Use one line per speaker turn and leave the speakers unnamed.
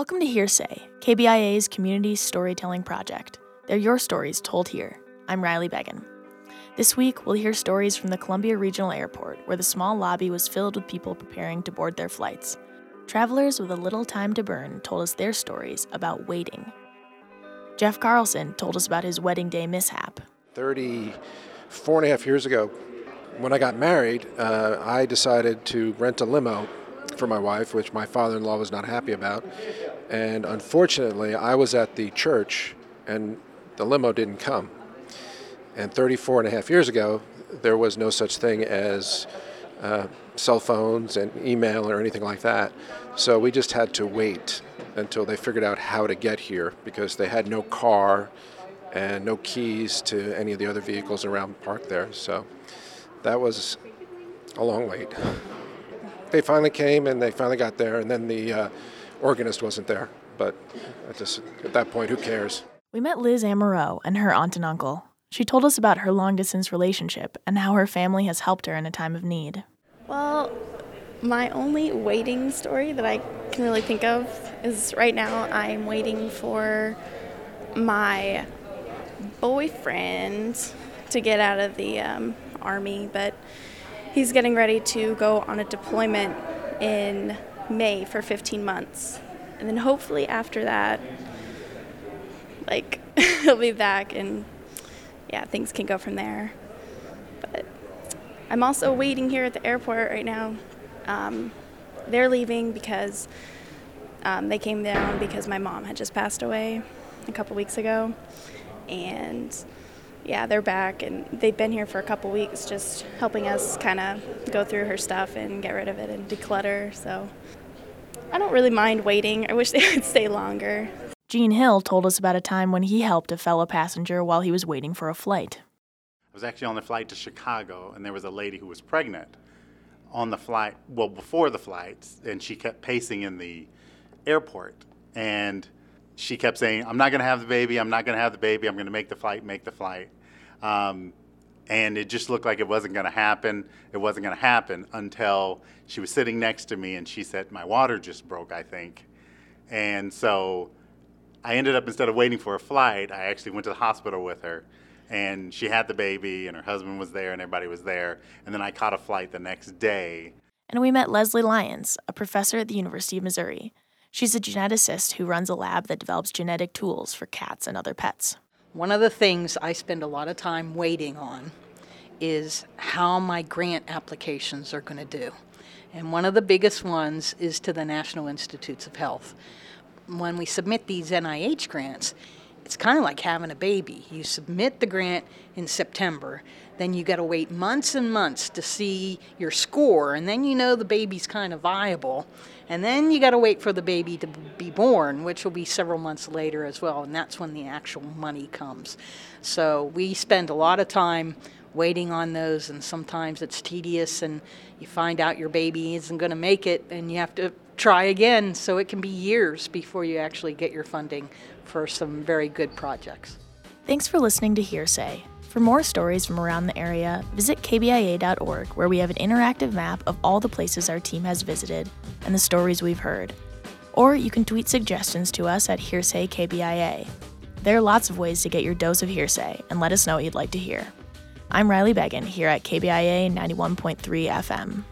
Welcome to Here Say, KBIA's community storytelling project. They're your stories told here. I'm Riley Beggin. This week, we'll hear stories from the Columbia Regional Airport, where the small lobby was filled with people preparing to board their flights. Travelers with a little time to burn told us their stories about waiting. Jeff Carlson told us about his wedding day mishap.
34 and a half years ago, when I got married, uh, I decided to rent a limo for my wife, which my father in law was not happy about. And unfortunately, I was at the church and the limo didn't come. And 34 and a half years ago, there was no such thing as uh, cell phones and email or anything like that. So we just had to wait until they figured out how to get here because they had no car and no keys to any of the other vehicles around parked there. So that was a long wait. They finally came and they finally got there, and then the uh, organist wasn't there. But at, just, at that point, who cares?
We met Liz Amaro and her aunt and uncle. She told us about her long distance relationship and how her family has helped her in a time of need.
Well, my only waiting story that I can really think of is right now I'm waiting for my boyfriend to get out of the um, army, but he's getting ready to go on a deployment in May for 15 months. And then hopefully after that, like, he'll be back and yeah, things can go from there. But I'm also waiting here at the airport right now. Um, they're leaving because um, they came down because my mom had just passed away a couple weeks ago. And yeah, they're back and they've been here for a couple weeks just helping us kind of go through her stuff and get rid of it and declutter. So I don't really mind waiting. I wish they would stay longer.
Gene Hill told us about a time when he helped a fellow passenger while he was waiting for a flight.
I was actually on the flight to Chicago and there was a lady who was pregnant on the flight, well, before the flight, and she kept pacing in the airport. And she kept saying, I'm not going to have the baby, I'm not going to have the baby, I'm going to make the flight, make the flight. Um, and it just looked like it wasn't going to happen. It wasn't going to happen until she was sitting next to me and she said, My water just broke, I think. And so I ended up, instead of waiting for a flight, I actually went to the hospital with her. And she had the baby, and her husband was there, and everybody was there. And then I caught a flight the next day.
And we met Leslie Lyons, a professor at the University of Missouri. She's a geneticist who runs a lab that develops genetic tools for cats and other pets.
One of the things I spend a lot of time waiting on is how my grant applications are going to do. And one of the biggest ones is to the National Institutes of Health. When we submit these NIH grants, it's kind of like having a baby. You submit the grant in September, then you got to wait months and months to see your score, and then you know the baby's kind of viable. And then you got to wait for the baby to be born, which will be several months later as well, and that's when the actual money comes. So we spend a lot of time waiting on those, and sometimes it's tedious, and you find out your baby isn't going to make it, and you have to try again. So it can be years before you actually get your funding for some very good projects.
Thanks for listening to Here Say. For more stories from around the area, visit kbia.org, where we have an interactive map of all the places our team has visited and the stories we've heard. Or you can tweet suggestions to us at Here Say KBIA. There are lots of ways to get your dose of hearsay and let us know what you'd like to hear. I'm Riley Beggin here at KBIA 91.3 FM.